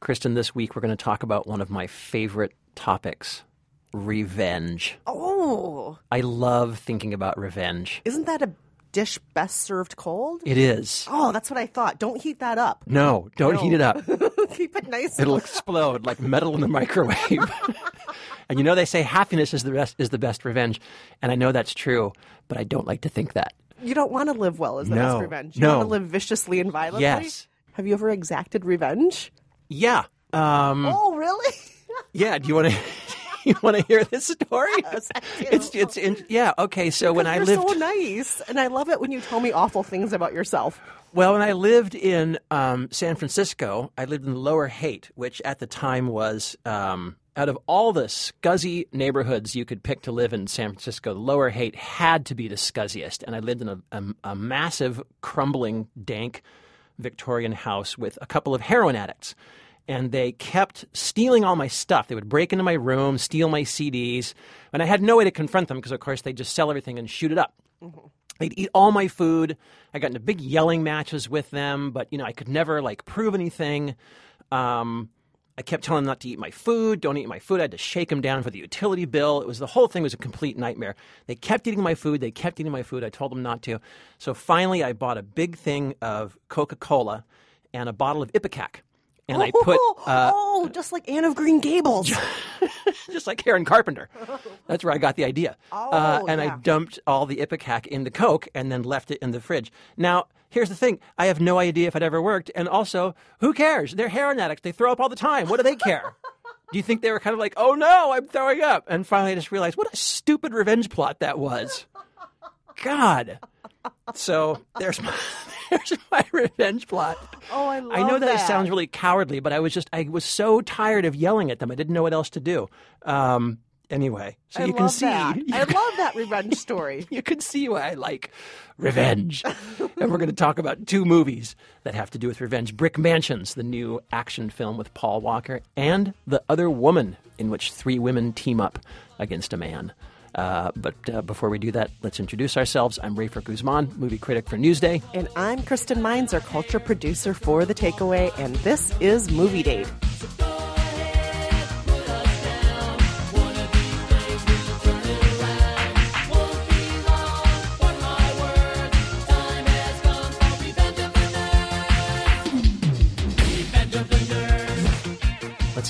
Kristen, this week we're going to talk about one of my favorite topics revenge. Oh, I love thinking about revenge. isn't that a dish best served cold? It is. Oh, that's what I thought. Don't heat that up. No, don't heat it up. Keep it nice. It'll explode like metal in the microwave. and you know they say happiness is the best is the best revenge, and I know that's true, but I don't like to think that. you don't want to live well as the No, best revenge. You no. want to live viciously and violently. Yes. Have you ever exacted revenge? Yeah. Um, Oh, really? yeah. Do you want to? You want to hear this story? Yes. It's it's in, yeah okay. So when I lived so nice, and I love it when you tell me awful things about yourself. Well, when I lived in um, San Francisco, I lived in Lower Haight, which at the time was um, out of all the scuzzy neighborhoods you could pick to live in San Francisco, Lower Haight had to be the scuzziest. And I lived in a, a, a massive, crumbling, dank Victorian house with a couple of heroin addicts. And they kept stealing all my stuff. They would break into my room, steal my CDs. And I had no way to confront them because, of course, they'd just sell everything and shoot it up. They'd eat all my food. I got into big yelling matches with them, but you know I could never like prove anything. Um, I kept telling them not to eat my food. Don't eat my food. I had to shake them down for the utility bill. It was the whole thing was a complete nightmare. They kept eating my food. They kept eating my food. I told them not to. So finally, I bought a big thing of Coca Cola and a bottle of Ipecac, and I put uh, oh, just like Anne of Green Gables. just like Karen Carpenter. That's where I got the idea. uh, Oh, and I dumped all the Ipecac in the Coke and then left it in the fridge. Now, here's the thing I have no idea if it ever worked. And also, who cares? They're heroin addicts. They throw up all the time. What do they care? do you think they were kind of like, oh no, I'm throwing up? And finally, I just realized what a stupid revenge plot that was. God. So there's my, there's my revenge plot. Oh, I love I know that, that. it sounds really cowardly, but I was just I was so tired of yelling at them. I didn't know what else to do. Um, anyway, so I you can see that. I love that revenge story. you can see why I like revenge. and we're going to talk about two movies that have to do with revenge: Brick Mansions, the new action film with Paul Walker, and The Other Woman, in which three women team up against a man. Uh, but uh, before we do that, let's introduce ourselves. I'm Rafer Guzman, movie critic for Newsday. And I'm Kristen Meinzer, our culture producer for The Takeaway, and this is Movie Date.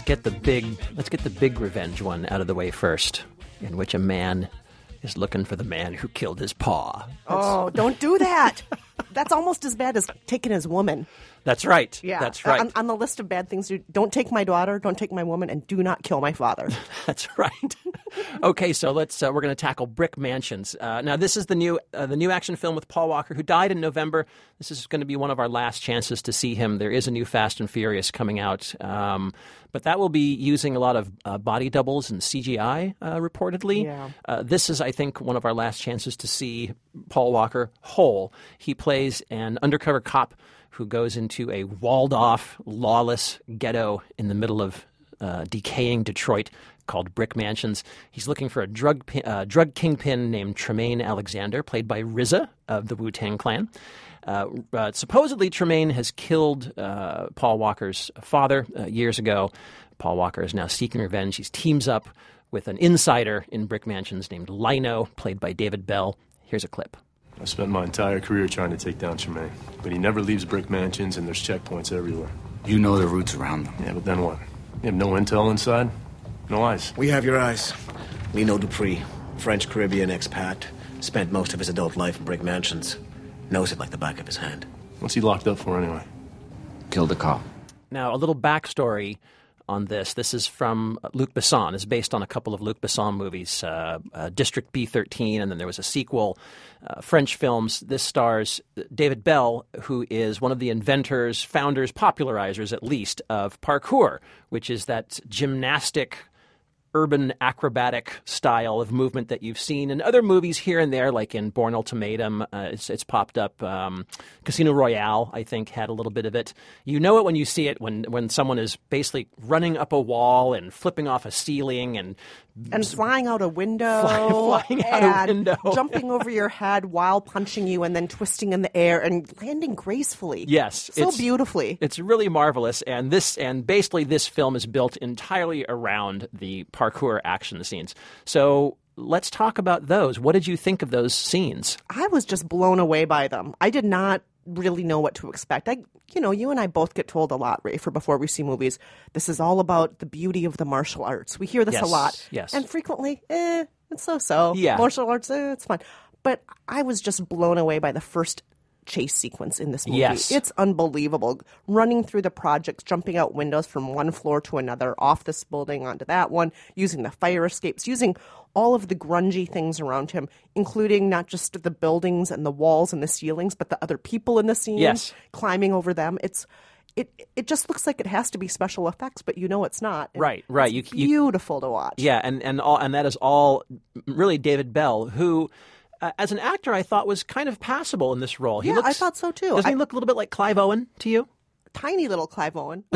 Let's get the big let's get the big revenge one out of the way first, in which a man is looking for the man who killed his paw. Oh, don't do that. That's almost as bad as taking his woman. That's right. Yeah, That's right. On, on the list of bad things, to do, don't take my daughter, don't take my woman, and do not kill my father. That's right. okay, so let's uh, we're going to tackle Brick Mansions. Uh, now, this is the new uh, the new action film with Paul Walker, who died in November. This is going to be one of our last chances to see him. There is a new Fast and Furious coming out, um, but that will be using a lot of uh, body doubles and CGI, uh, reportedly. Yeah. Uh, this is, I think, one of our last chances to see Paul Walker whole. He plays an undercover cop who goes into a walled off, lawless ghetto in the middle of uh, decaying Detroit called Brick Mansions. He's looking for a drug, pi- uh, drug kingpin named Tremaine Alexander, played by RZA of the Wu Tang Clan. Uh, uh, supposedly, Tremaine has killed uh, Paul Walker's father uh, years ago. Paul Walker is now seeking revenge. He teams up with an insider in Brick Mansions named Lino, played by David Belle. Here's a clip. I spent my entire career trying to take down Tremaine, but he never leaves brick mansions and there's checkpoints everywhere. You know the routes around them. Yeah, but then what? You have no intel inside? No eyes. We have your eyes. Lino Dupree, French Caribbean expat, spent most of his adult life in brick mansions. Knows it like the back of his hand. What's he locked up for anyway? Killed a cop. Now, a little backstory on this. This is from Luc Besson. It's based on a couple of Luc Besson movies, uh, uh, District B13, and then there was a sequel, uh, French films. This stars David Belle, who is one of the inventors, founders, popularizers, at least, of parkour, which is that gymnastic urban acrobatic style of movement that you've seen in other movies here and there, like in Bourne Ultimatum. Uh, it's, it's popped up. Um, Casino Royale, I think, had a little bit of it. You know it when you see it when when someone is basically running up a wall and flipping off a ceiling and and flying out a window, Fly- flying out a window. jumping over your head while punching you, and then twisting in the air and landing gracefully. Yes, so it's- beautifully. It's really marvelous, and this and basically this film is built entirely around the parkour action scenes. So let's talk about those. What did you think of those scenes? I was just blown away by them. I did not really know what to expect. I, you know, you and I both get told a lot, Ray, for before we see movies. This is all about the beauty of the martial arts. We hear this a lot, yes. and frequently, eh, it's so-so. Yeah. martial arts, eh, it's fine. But I was just blown away by the first chase sequence in this movie. Yes. It's unbelievable. Running through the projects, jumping out windows from one floor to another, off this building onto that one, using the fire escapes, using all of the grungy things around him, including not just the buildings and the walls and the ceilings, but the other people in the scene, Yes. climbing over them. It's it it just looks like it has to be special effects, but you know it's not. And Right, right. It's You- you- beautiful to watch. Yeah, and and all and that is all really David Belle, who. Uh, as an actor, I thought was kind of passable in this role. He Yeah, looks, I thought so, too. Doesn't I- he look a little bit like Clive Owen to you? Tiny little Clive Owen.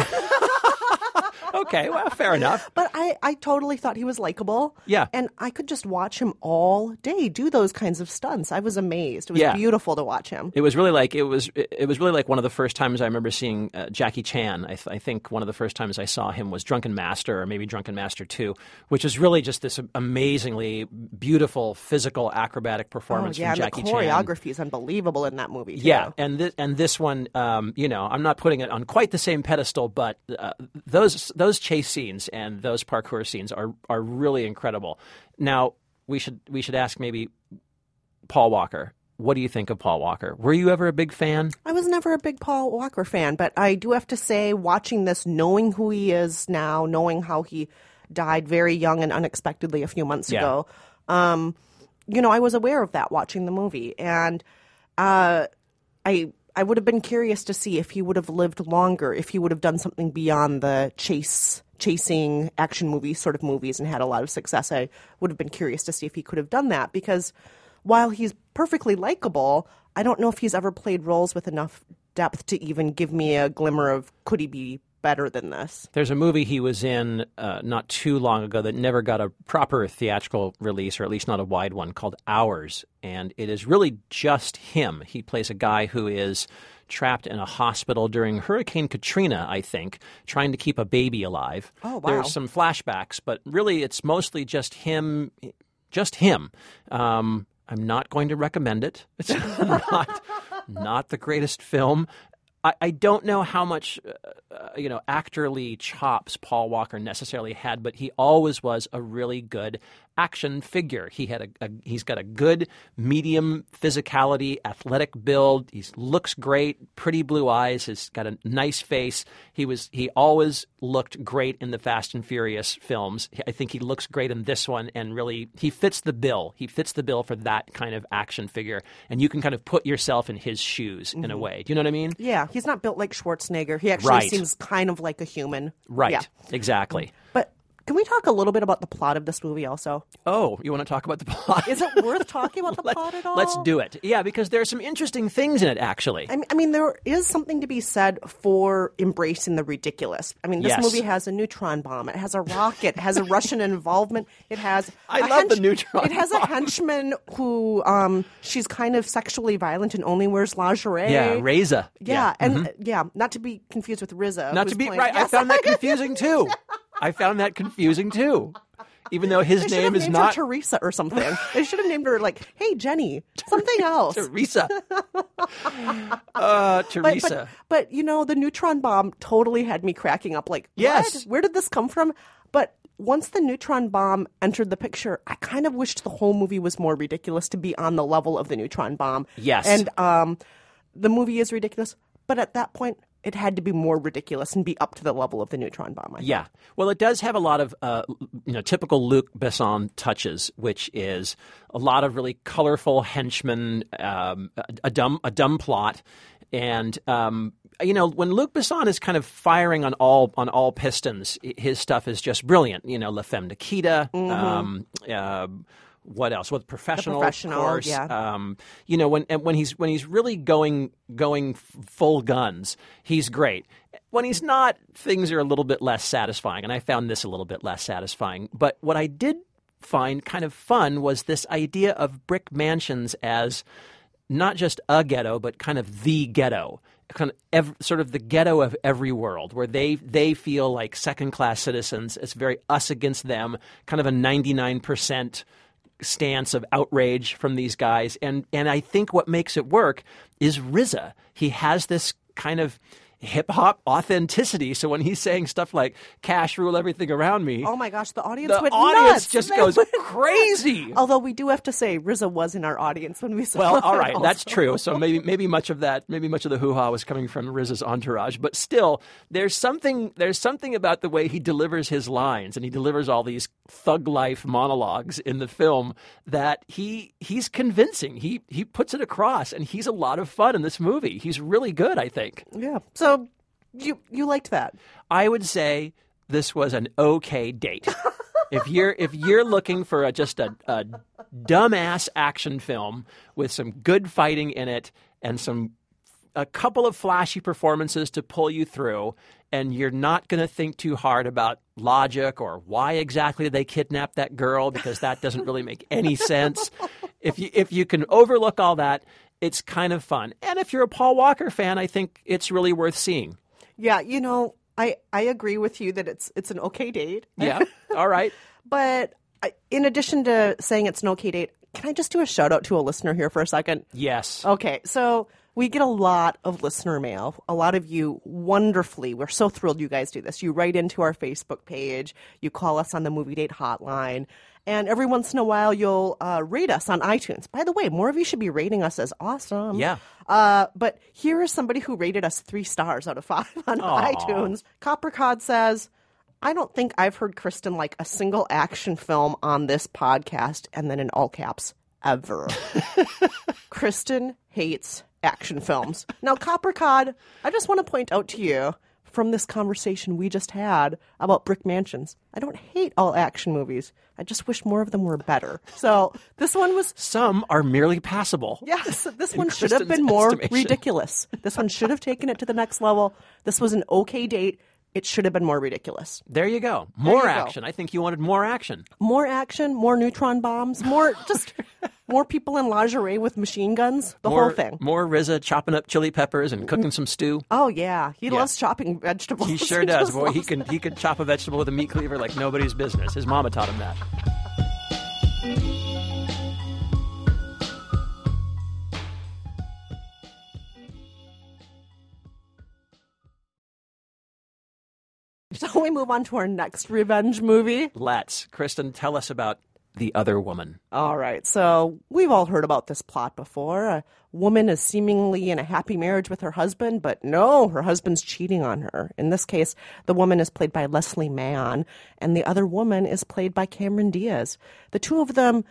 Okay, well, fair enough. But I, I totally thought he was likable. Yeah. And I could just watch him all day do those kinds of stunts. I was amazed. It was Yeah. beautiful to watch him. It was really like it was. It was really like one of the first times I remember seeing uh, Jackie Chan. I, th- I think one of the first times I saw him was Drunken Master, or maybe Drunken Master Two, which is really just this amazingly beautiful physical acrobatic Oh, performance yeah, from and Jackie the Chan. choreography is unbelievable in that movie. Too. Yeah, and this and this one, um, you know, I'm not putting it on quite the same pedestal, but uh, those those chase scenes and those parkour scenes are are really incredible. Now we should we should ask maybe Paul Walker. What do you think of Paul Walker? Were you ever a big fan? I was never a big Paul Walker fan, but I do have to say, watching this, knowing who he is now, knowing how he died very young and unexpectedly a few months Yeah. ago, um, you know, I was aware of that watching the movie, and uh, I I would have been curious to see if he would have lived longer, if he would have done something beyond the chase chasing action movie sort of movies and had a lot of success. I would have been curious to see if he could have done that because while he's perfectly likable, I don't know if he's ever played roles with enough depth to even give me a glimmer of could he be better than this. There's a movie he was in uh, not too long ago that never got a proper theatrical release, or at least not a wide one, called Hours. And it is really just him. He plays a guy who is trapped in a hospital during Hurricane Katrina, I think, trying to keep a baby alive. Oh, wow. There's some flashbacks, but really it's mostly just him, just him. Um, I'm not going to recommend it. It's not, not the greatest film. I, I don't know how much, uh, uh, you know, actorly chops Paul Walker necessarily had, but he always was a really good action figure. He had a, a he's got a good medium physicality, athletic build. He looks great, pretty blue eyes. He's got a nice face. He was he always looked great in the Fast and Furious films. I think he looks great in this one, and really he fits the bill. He fits the bill for that kind of action figure, and you can kind of put yourself in his shoes in a mm-hmm. way. Do you know what I mean? Yeah, he's not built like Schwarzenegger. He actually Right. seems kind of like a human. Right. Yeah. Exactly. But can we talk a little bit about the plot of this movie also? Oh, you want to talk about the plot? Is it worth talking about the Let- plot at all? Let's do it. Yeah, because there are some interesting things in it, actually. I mean, I mean, there is something to be said for embracing the ridiculous. I mean, this Yes. movie has a neutron bomb. It has a rocket. It has a Russian involvement. It has. I love the neutron It has a henchman who, um, she's kind of sexually violent and only wears lingerie. yeah, Reza. Yeah, and uh, yeah, not to be confused with. Mm-hmm. Not to be playing- right. I found that confusing too. I found that confusing too. Even though his They name have is named not her Teresa or something. they should have named her like, "Hey Jenny," something else. Teresa. uh, But, Teresa. but, but you know, the neutron bomb totally had me cracking up. Like, Yes. what? where did this come from? But once the neutron bomb entered the picture, I kind of wished the whole movie was more ridiculous to be on the level of the neutron bomb. Yes. and um, the movie is ridiculous, but at that point, it had to be more ridiculous and be up to the level of the neutron bomb. I. Yeah. Well, it does have a lot of uh, you know typical Luc Besson touches, which is a lot of really colorful henchmen, um, a, a dumb a dumb plot. and um, you know when Luc Besson is kind of firing on all on all pistons, his stuff is just brilliant. You know, La Femme Nikita. Um, uh, what else? What professional? Professional, of course. yeah. Um, you know, when and when he's when he's really going going full guns, he's great. When he's not, things are a little bit less satisfying, and I found this a little bit less satisfying. But what I did find kind of fun was this idea of brick mansions as not just a ghetto, but kind of the ghetto, kind of ev- sort of the ghetto of every world, where they they feel like second class citizens. It's very us against them, kind of a ninety nine percent stance of outrage from these guys. And and I think what makes it work is RZA. He has this kind of hip hop authenticity. So when he's saying stuff like "cash rule everything around me," Oh my gosh, the audience the went audience nuts. just They goes crazy. Although we do have to say, RZA was in our audience when we saw Well, all right, that's true. So maybe maybe much of that, maybe much of the hoo ha was coming from RZA's entourage, but still, there's something there's something about the way he delivers his lines, and he delivers all these thug life monologues in the film that he he's convincing. He he puts it across, and he's a lot of fun in this movie. He's really good, I think. Yeah. So you you liked that? I would say this was an okay date. if you're if you're looking for a, just a, a dumbass action film with some good fighting in it and some a couple of flashy performances to pull you through, and you're not going to think too hard about logic or why exactly they kidnapped that girl because that doesn't really make any sense. If you if you can overlook all that, it's kind of fun. And if you're a Paul Walker fan, I think it's really worth seeing. Yeah. You know, I I agree with you that it's it's an okay date. Yeah. All right. But in addition to saying it's an okay date, can I just do a shout out to a listener here for a second? Yes. Okay, so we get a lot of listener mail. A lot of you wonderfully. We're so thrilled you guys do this. You write into our Facebook page, you call us on the movie date hotline, and every once in a while you'll uh, rate us on iTunes. By the way, more of you should be rating us as awesome. Yeah. Uh, but here is somebody who rated us three stars out of five on iTunes. Coppercod says, I don't think I've heard Kristen like a single action film on this podcast, and then in all caps, ever. Kristen hates action films. Now, Coppercod, I just want to point out to you from this conversation we just had about brick mansions. I don't hate all action movies. I just wish more of them were better. So this one was Some are merely passable. Yes, this one should have been more estimation. ridiculous. This one should have taken it to the next level. This was an okay date. It should have been more ridiculous. There you go. More you go. action. I think you wanted more action. More action, more neutron bombs, more just more people in lingerie with machine guns. The more, whole thing. More RZA chopping up chili peppers and cooking some stew. Oh yeah, he loves chopping vegetables. He sure does. Boy, he can he can chop a vegetable with a meat cleaver like nobody's business. His mama taught him that. So we move on to our next revenge movie. Let's. Kristen, tell us about the other woman. All right. So we've all heard about this plot before. A woman is seemingly in a happy marriage with her husband, but no, her husband's cheating on her. In this case, the woman is played by Leslie Mann, and the other woman is played by Cameron Diaz. The two of them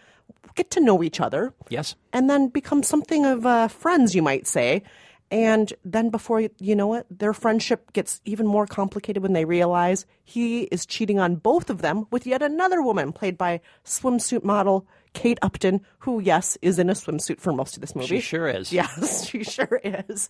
get to know each other Yes. and then become something of uh, friends, you might say. And then before you- know it, their friendship gets even more complicated when they realize he is cheating on both of them with yet another woman played by swimsuit model Kate Upton, who, yes, is in a swimsuit for most of this movie. She sure is. Yes, she sure is.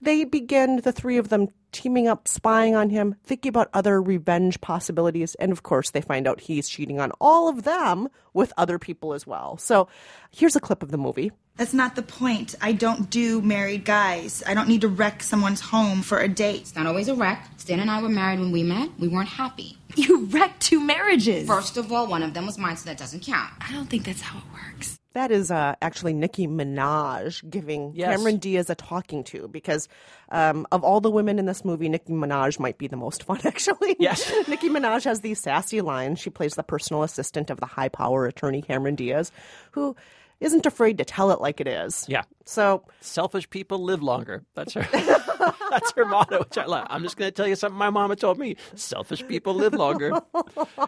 They begin, the three of them, teaming up, spying on him, thinking about other revenge possibilities. And of course, they find out he's cheating on all of them with other people as well. So here's a clip of the movie. That's not the point. I don't do married guys. I don't need to wreck someone's home for a date. It's not always a wreck. Stan and I were married when we met. We weren't happy. You wrecked two marriages. First of all, one of them was mine, so that doesn't count. I don't think that's how it works. That is uh, actually Nicki Minaj giving Yes. Cameron Diaz a talking to because um, of all the women in this movie, Nicki Minaj might be the most fun, actually. Yes. Nicki Minaj has these sassy lines. She plays the personal assistant of the high power attorney Cameron Diaz, who isn't afraid to tell it like it is. Yeah. So Selfish people live longer. That's her. that's her motto. Which I love. I'm just going to tell you something my mama told me. Selfish people live longer.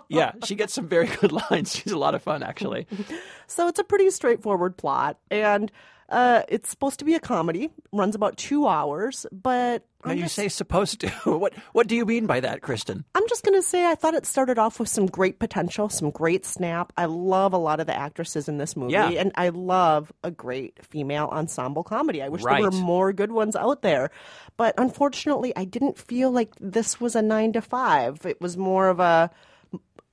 Yeah, she gets some very good lines. She's a lot of fun, actually. So it's a pretty straightforward plot. And Uh, it's supposed to be a comedy, runs about two hours, but Now I'm you just- say supposed to. what what do you mean by that, Kristen? I'm just going to say I thought it started off with some great potential, some great snap. I love a lot of the actresses in this movie, Yeah. and I love a great female ensemble comedy. I wish there were more good ones out there. But unfortunately, I didn't feel like this was a 9 to 5. It was more of a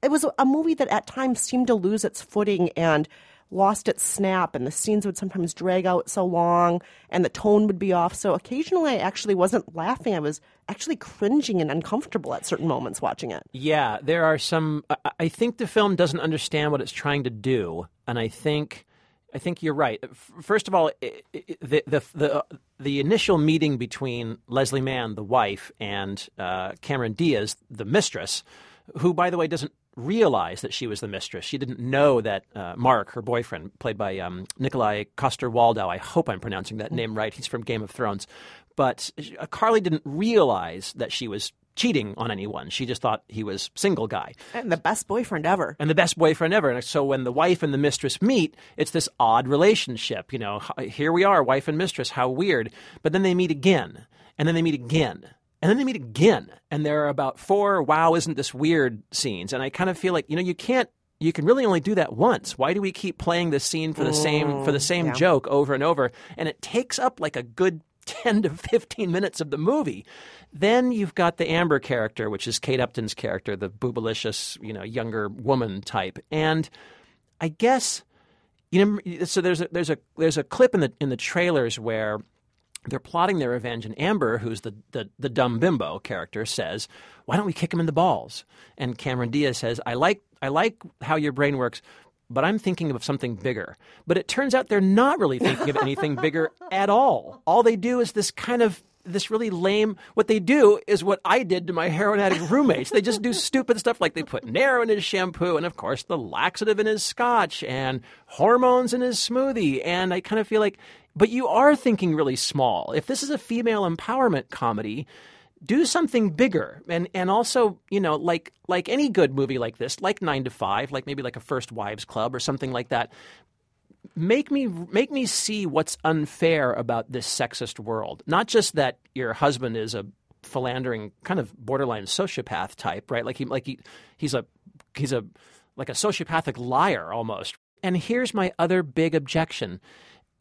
it was a movie that at times seemed to lose its footing and lost its snap and the scenes would sometimes drag out so long and the tone would be off so occasionally i actually wasn't laughing i was actually cringing and uncomfortable at certain moments watching it Yeah, there are some. I- think the film doesn't understand what it's trying to do, and I think, I think you're right. First of all, the the the, the initial meeting between Leslie Mann, the wife, and uh, Cameron Diaz, the mistress, who, by the way, doesn't realize that she was the mistress. She didn't know that uh, Mark, her boyfriend, played by um, Nikolai Coster-Waldau. I hope I'm pronouncing that name right. He's from Game of Thrones, but uh, Carly didn't realize that she was cheating on anyone. She just thought he was single guy and the best boyfriend ever and the best boyfriend ever. And so when the wife and the mistress meet, it's this odd relationship. You know, here we are, wife and mistress. How weird. But then they meet again, and then they meet again. And then they meet again, and there are about four "Wow, isn't this weird?" scenes, and I kind of feel like you know you can't, you can really only do that once. Why do we keep playing this scene for the same for the mm, same yeah. joke over and over? And it takes up like a good 10 to 15 minutes of the movie. Then you've got the Amber character, which is Kate Upton's character, the boobalicious, you know, younger woman type. And I guess you know so there's a there's a there's a clip in the in the trailers where they're plotting their revenge, and Amber, who's the, the, the dumb bimbo character, says, "Why don't we kick him in the balls?" And Cameron Diaz says, "I like I like how your brain works, but I'm thinking of something bigger." But it turns out they're not really thinking of anything bigger at all. All they do is this kind of this really lame. What they do is what I did to my heroin addict roommates. They just do stupid stuff like they put Naro in his shampoo, and of course the laxative in his scotch, and hormones in his smoothie. And I kind of feel like, but you are thinking really small. If this is a female empowerment comedy, do something bigger. And and also you know like like any good movie like this like 9 to 5 like maybe like a first wives club or something like that make me make me see what's unfair about this sexist world. Not just that your husband is a philandering kind of borderline sociopath type right? Like he like he he's a he's a like a sociopathic liar almost. And here's my other big objection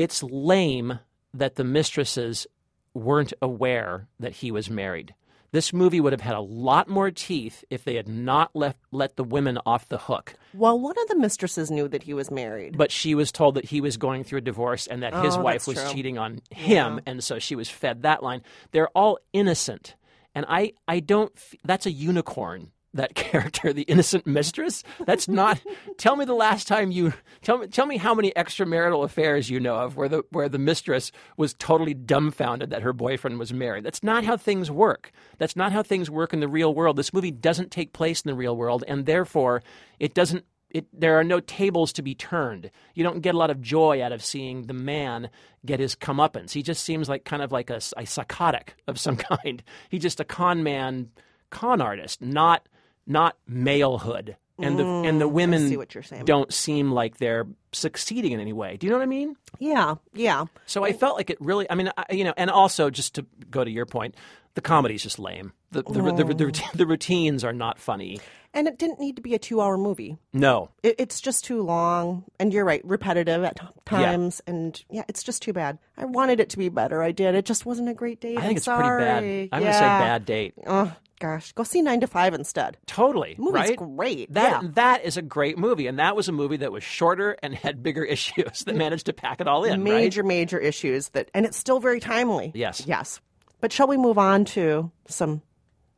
it's lame that the mistresses weren't aware that he was married. This movie would have had a lot more teeth if they had not left, let the women off the hook. well one of the mistresses knew that he was married But she was told that he was going through a divorce and that his Oh, wife was true. cheating on him, and so she was fed that line. They're all innocent, and I, I don't. That's a unicorn. That character, the innocent mistress. That's not. tell me the last time you tell me. Tell me how many extramarital affairs you know of where the where the mistress was totally dumbfounded that her boyfriend was married. That's not how things work. That's not how things work in the real world. This movie doesn't take place in the real world, and therefore it doesn't it, there are no tables to be turned. You don't get a lot of joy out of seeing the man get his comeuppance. He just seems like kind of like a, a psychotic of some kind. He's just a con man, con artist, not not malehood. And the and the women Mm, see what you're saying. don't seem like they're succeeding in any way. Do you know what I mean? yeah yeah So I felt like it really. I mean, I, you know, and also just to go to your point, the comedy's just lame. The the, the, the, the, the routines are not funny. and it didn't need to be a two hour movie No, it, it's just too long and you're right repetitive at times and yeah it's just too bad i wanted it to be better i did it just wasn't a great date I think I'm it's sorry. pretty bad. I'm yeah. gonna say bad date. oh gosh go see nine to five instead Totally, movie's right? great That yeah. that is a great movie, and that was a movie that was shorter and had bigger issues that managed to pack it all in. right? major major issues that and it's still very timely Yes. yes but shall we move on to some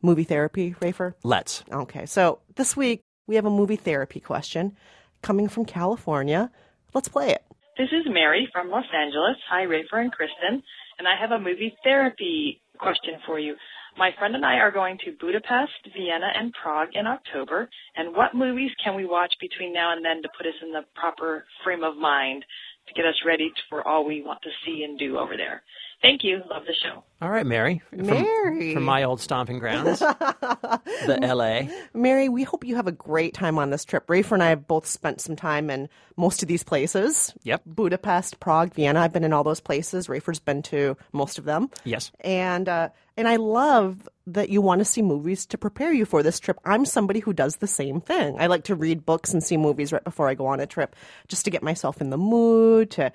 movie therapy rafer Let's. okay so this week we have a movie therapy question coming from california let's play it This is Mary from Los Angeles. Hi, Rafer and Kristen. And I have a movie therapy question for you. My friend and I are going to Budapest, Vienna, and Prague in October. And what movies can we watch between now and then to put us in the proper frame of mind to get us ready for all we want to see and do over there? Thank you. Love the show. All right, Mary. From, Mary. From my old stomping grounds, the LA. Mary, we hope you have a great time on this trip. Rafer and I have both spent some time in most of these places. Yep. Budapest, Prague, Vienna. I've been in all those places. Rafer's been to most of them. Yes. And uh, and I love that you want to see movies to prepare you for this trip. I'm somebody who does the same thing. I like to read books and see movies right before I go on a trip just to get myself in the mood, to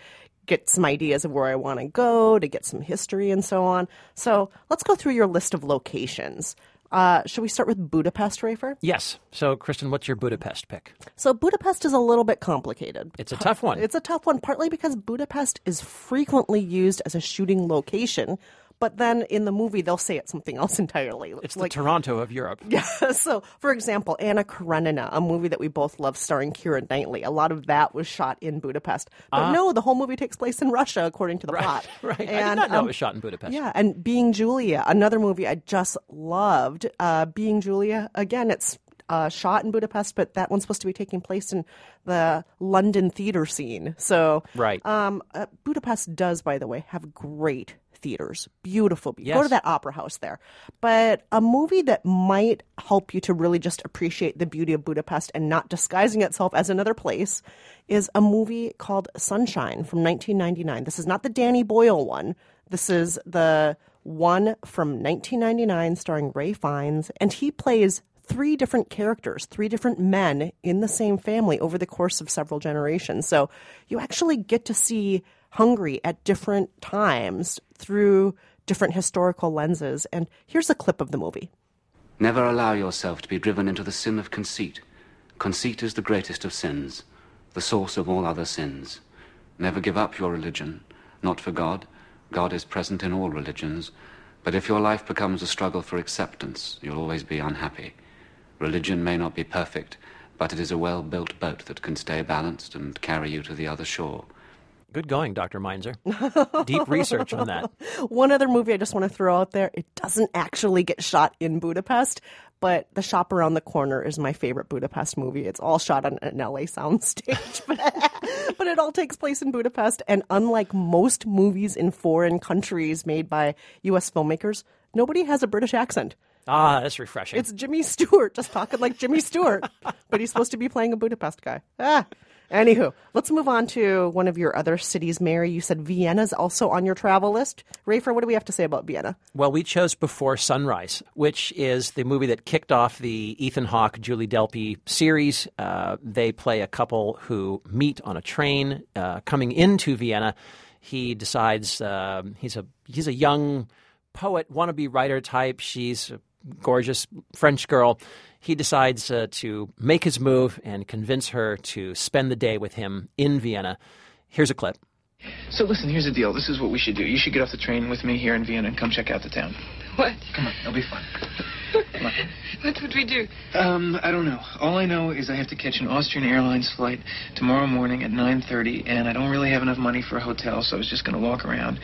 get some ideas of where I want to go, to get some history and so on. So let's go through your list of locations. Uh, should we start with Budapest, Rafer? Yes. So, Kristen, what's your Budapest pick? So Budapest is a little bit complicated. It's a tough one. It's a tough one, partly because Budapest is frequently used as a shooting location, but then in the movie they'll say it's something else entirely. It's the Toronto of Europe. Yeah. So, for example, Anna Karenina, a movie that we both love starring Keira Knightley, a lot of that was shot in Budapest. But no, the whole movie takes place in Russia, according to the plot. Ah. Right. I did And, not know um, it was shot in Budapest. Yeah, and Being Julia, another movie I just loved. Uh, Being Julia, again, it's uh, shot in Budapest, but that one's supposed to be taking place in the London theater scene. So, Right. Um, uh, Budapest does, by the way, have great theaters. Beautiful. Go to that opera house there. But a movie that might help you to really just appreciate the beauty of Budapest and not disguising itself as another place is a movie called Sunshine from 1999. This is not the Danny Boyle one. This is the one from 1999 starring Ralph Fiennes, and he plays three different characters, three different men in the same family over the course of several generations. So you actually get to see Hungary at different times through different historical lenses. And here's a clip of the movie. Never allow yourself to be driven into the sin of conceit. Conceit is the greatest of sins, the source of all other sins. Never give up your religion, not for God. God is present in all religions. But if your life becomes a struggle for acceptance, you'll always be unhappy. Religion may not be perfect, but it is a well built boat that can stay balanced and carry you to the other shore. Good going, Dr. Meinzer. Deep research on that. One other movie I just want to throw out there. It doesn't actually get shot in Budapest, but The Shop Around the Corner is my favorite Budapest movie. It's all shot on an LA soundstage, but, but it all takes place in Budapest. And unlike most movies in foreign countries made by U.S. filmmakers, nobody has a British accent. Ah, that's refreshing. It's Jimmy Stewart just talking like Jimmy Stewart, but he's supposed to be playing a Budapest guy. Ah. Anywho, let's move on to one of your other cities, Mary. You said Vienna's also on your travel list. Rafer, what do we have to say about Vienna? Well, we chose Before Sunrise, which is the movie that kicked off the Ethan Hawke, Julie Delpy series. Uh, they play a couple who meet on a train uh, coming into Vienna. He decides um he's a he's a young poet, wannabe writer type. She's a gorgeous French girl. He decides uh, to make his move and convince her to spend the day with him in Vienna. Here's a clip. So listen, here's the deal. This is what we should do. You should get off the train with me here in Vienna and come check out the town. What? Come on, it'll be fun. What would we do? Um, I don't know. All I know is I have to catch an Austrian Airlines flight tomorrow morning at 9:30, and I don't really have enough money for a hotel, so I was just going to walk around,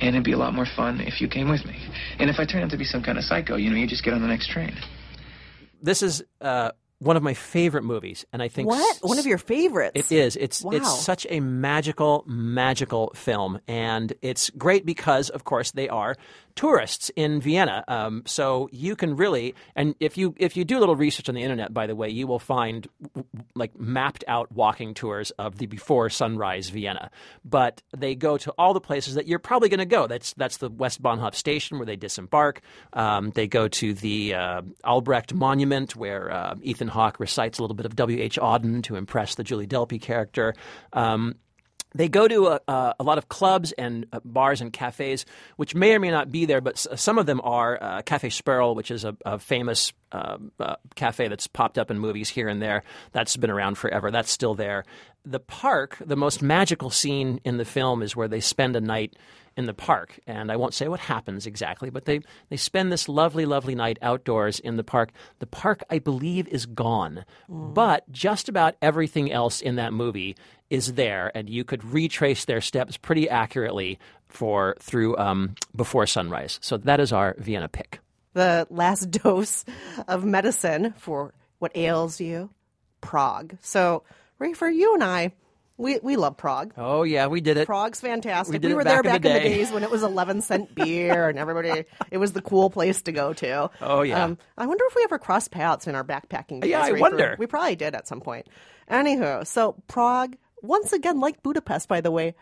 and it'd be a lot more fun if you came with me. And if I turn out to be some kind of psycho, you know, you just get on the next train. This is uh, one of my favorite movies, and I think What? s- One of your favorites? It is. It's Wow. it's such a magical, magical film, and it's great because, of course, they are tourists in Vienna. Um, so you can really, and if you if you do a little research on the internet, by the way, you will find like mapped out walking tours of the before sunrise Vienna. But they go to all the places that you're probably going to go. That's that's the Westbahnhof station where they disembark. Um, they go to the uh, Albrecht Monument where uh, Ethan Hawke recites a little bit of W. H. Auden to impress the Julie Delpy character. Um, they go to a, a, a lot of clubs and uh, bars and cafes, which may or may not be there, but some of them are. Uh, Cafe Sperl, which is a, a famous uh, cafe that's popped up in movies here and there. That's been around forever. That's still there. The park, the most magical scene in the film is where they spend a night in the park. And I won't say what happens exactly, but they, they spend this lovely, lovely night outdoors in the park. The park, I believe, is gone. But just about everything else in that movie is there, and you could retrace their steps pretty accurately for through um, before sunrise. So that is our Vienna pick. the last dose of medicine for what ails you, Prague. So, Rafer, you and I, We we love Prague. Oh yeah, we did it. Prague's fantastic. We did it were back there in the back in the, days when it was 11 cent beer and everybody, it was the cool place to go to. Um, Oh, yeah. I wonder if we ever crossed paths in our backpacking days. Yeah, I Rafer. wonder. We probably did at some point. Anywho, so Prague, once again, like Budapest, by the way,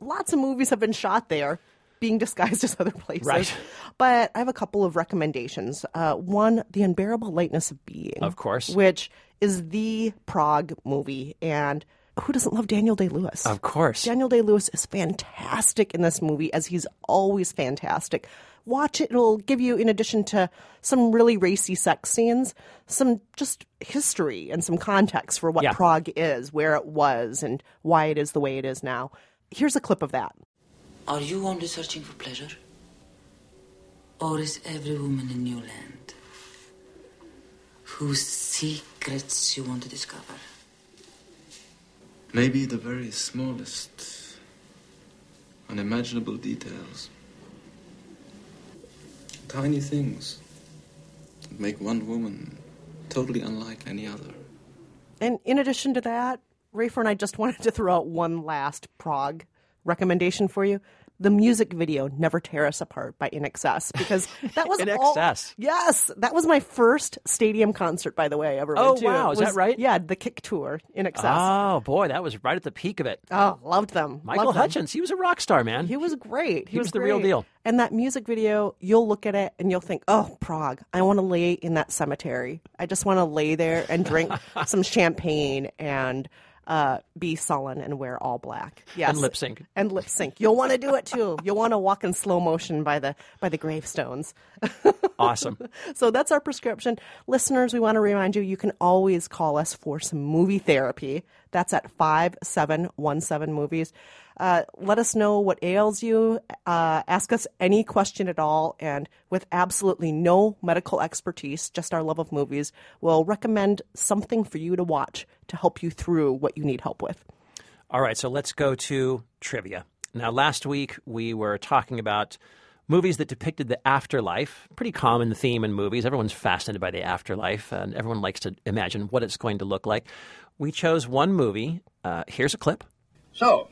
lots of movies have been shot there. Being disguised as other places. Right. But I have a couple of recommendations. Uh, one, The Unbearable Lightness of Being. Of course. Which is the Prague movie. And who doesn't love Daniel Day Lewis? Of course. Daniel Day Lewis is fantastic in this movie, as he's always fantastic. Watch it, it'll give you, in addition to some really racy sex scenes, some just history and some context for what Yeah. Prague is, where it was, and why it is the way it is now. Here's a clip of that. Are you only searching for pleasure? Or is every woman a new land whose secrets you want to discover? Maybe the very smallest, unimaginable details. Tiny things that make one woman totally unlike any other. And in addition to that, Rafer and I just wanted to throw out one last Prague recommendation for you. The music video "Never Tear Us Apart" by INXS because that was In all- Excess. yes, that was my first stadium concert, by the way. I ever Oh, went to. wow, It is that right? Yeah, the Kick Tour INXS. Oh boy, that was right at the peak of it. Oh, loved them. Michael loved them. Hutchence, he was a rock star, man. He was great. He, He was the real deal. And that music video, you'll look at it and you'll think, "Oh, Prague! I want to lay in that cemetery. I just want to lay there and drink some champagne and uh, be sullen and wear all black. Yes, And lip sync. and lip sync. You'll want to do it too. You'll want to walk in slow motion by the by the gravestones. Awesome. So that's our prescription. Listeners, we want to remind you you can always call us for some movie therapy. That's at 5717 Movies. Uh, let us know what ails you. Uh, ask us any question at all. And with absolutely no medical expertise, just our love of movies, we'll recommend something for you to watch to help you through what you need help with. All right, so let's go to trivia. Now, last week we were talking about movies that depicted the afterlife. Pretty common theme in movies. Everyone's fascinated by the afterlife, and everyone likes to imagine what it's going to look like. We chose one movie. Uh, here's a clip. So,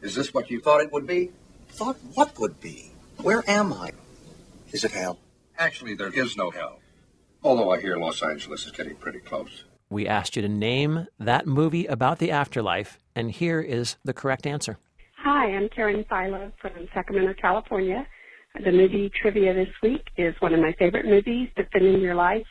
is this what you thought it would be? Thought what would be? Where am I? Is it hell? Actually, there is no hell. Although I hear Los Angeles is getting pretty close. We asked you to name that movie about the afterlife, and here is the correct answer. Hi, I'm Karen Philo from Sacramento, California. The movie trivia this week is one of my favorite movies, Defending Your Life,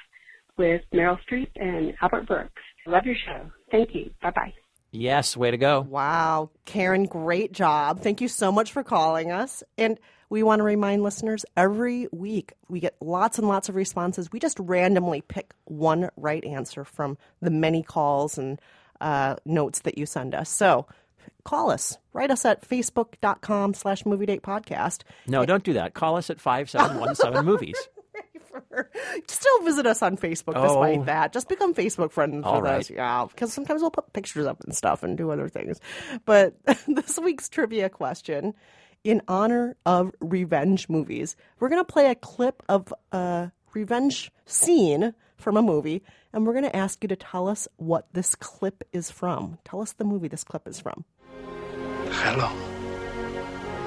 with Meryl Streep and Albert Brooks. Love your show. Thank you. Bye bye. Yes, way to go. Wow, Karen, great job. Thank you so much for calling us. And we want to remind listeners every week we get lots and lots of responses. We just randomly pick one right answer from the many calls and uh, notes that you send us. So call us. Write us at facebook.com slash movie date podcast. No, don't do that. Call us at 5717 Movies. Still visit us on Facebook Oh. despite that. Just become Facebook friends All with right. us. Yeah, because sometimes we'll put pictures up and stuff and do other things. But this week's trivia question, in honor of revenge movies, we're going to play a clip of a revenge scene from a movie, and we're going to ask you to tell us what this clip is from. Tell us the movie this clip is from. Hello.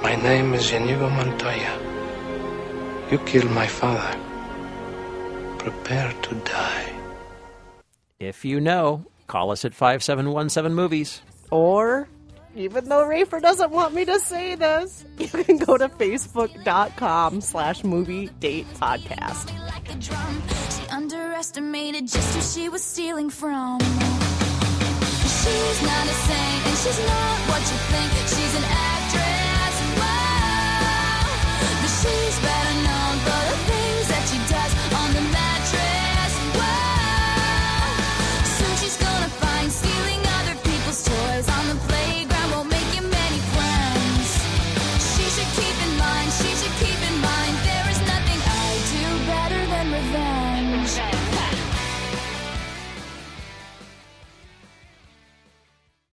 My name is Inigo Montoya. You killed my father. Prepare to die. If you know, call us at 5717 Movies. Or, even though Rafer doesn't want me to say this, you can go to facebook.com slash movie date podcast. She underestimated just who she was stealing from. She's not a saint, and she's not what you think. She's an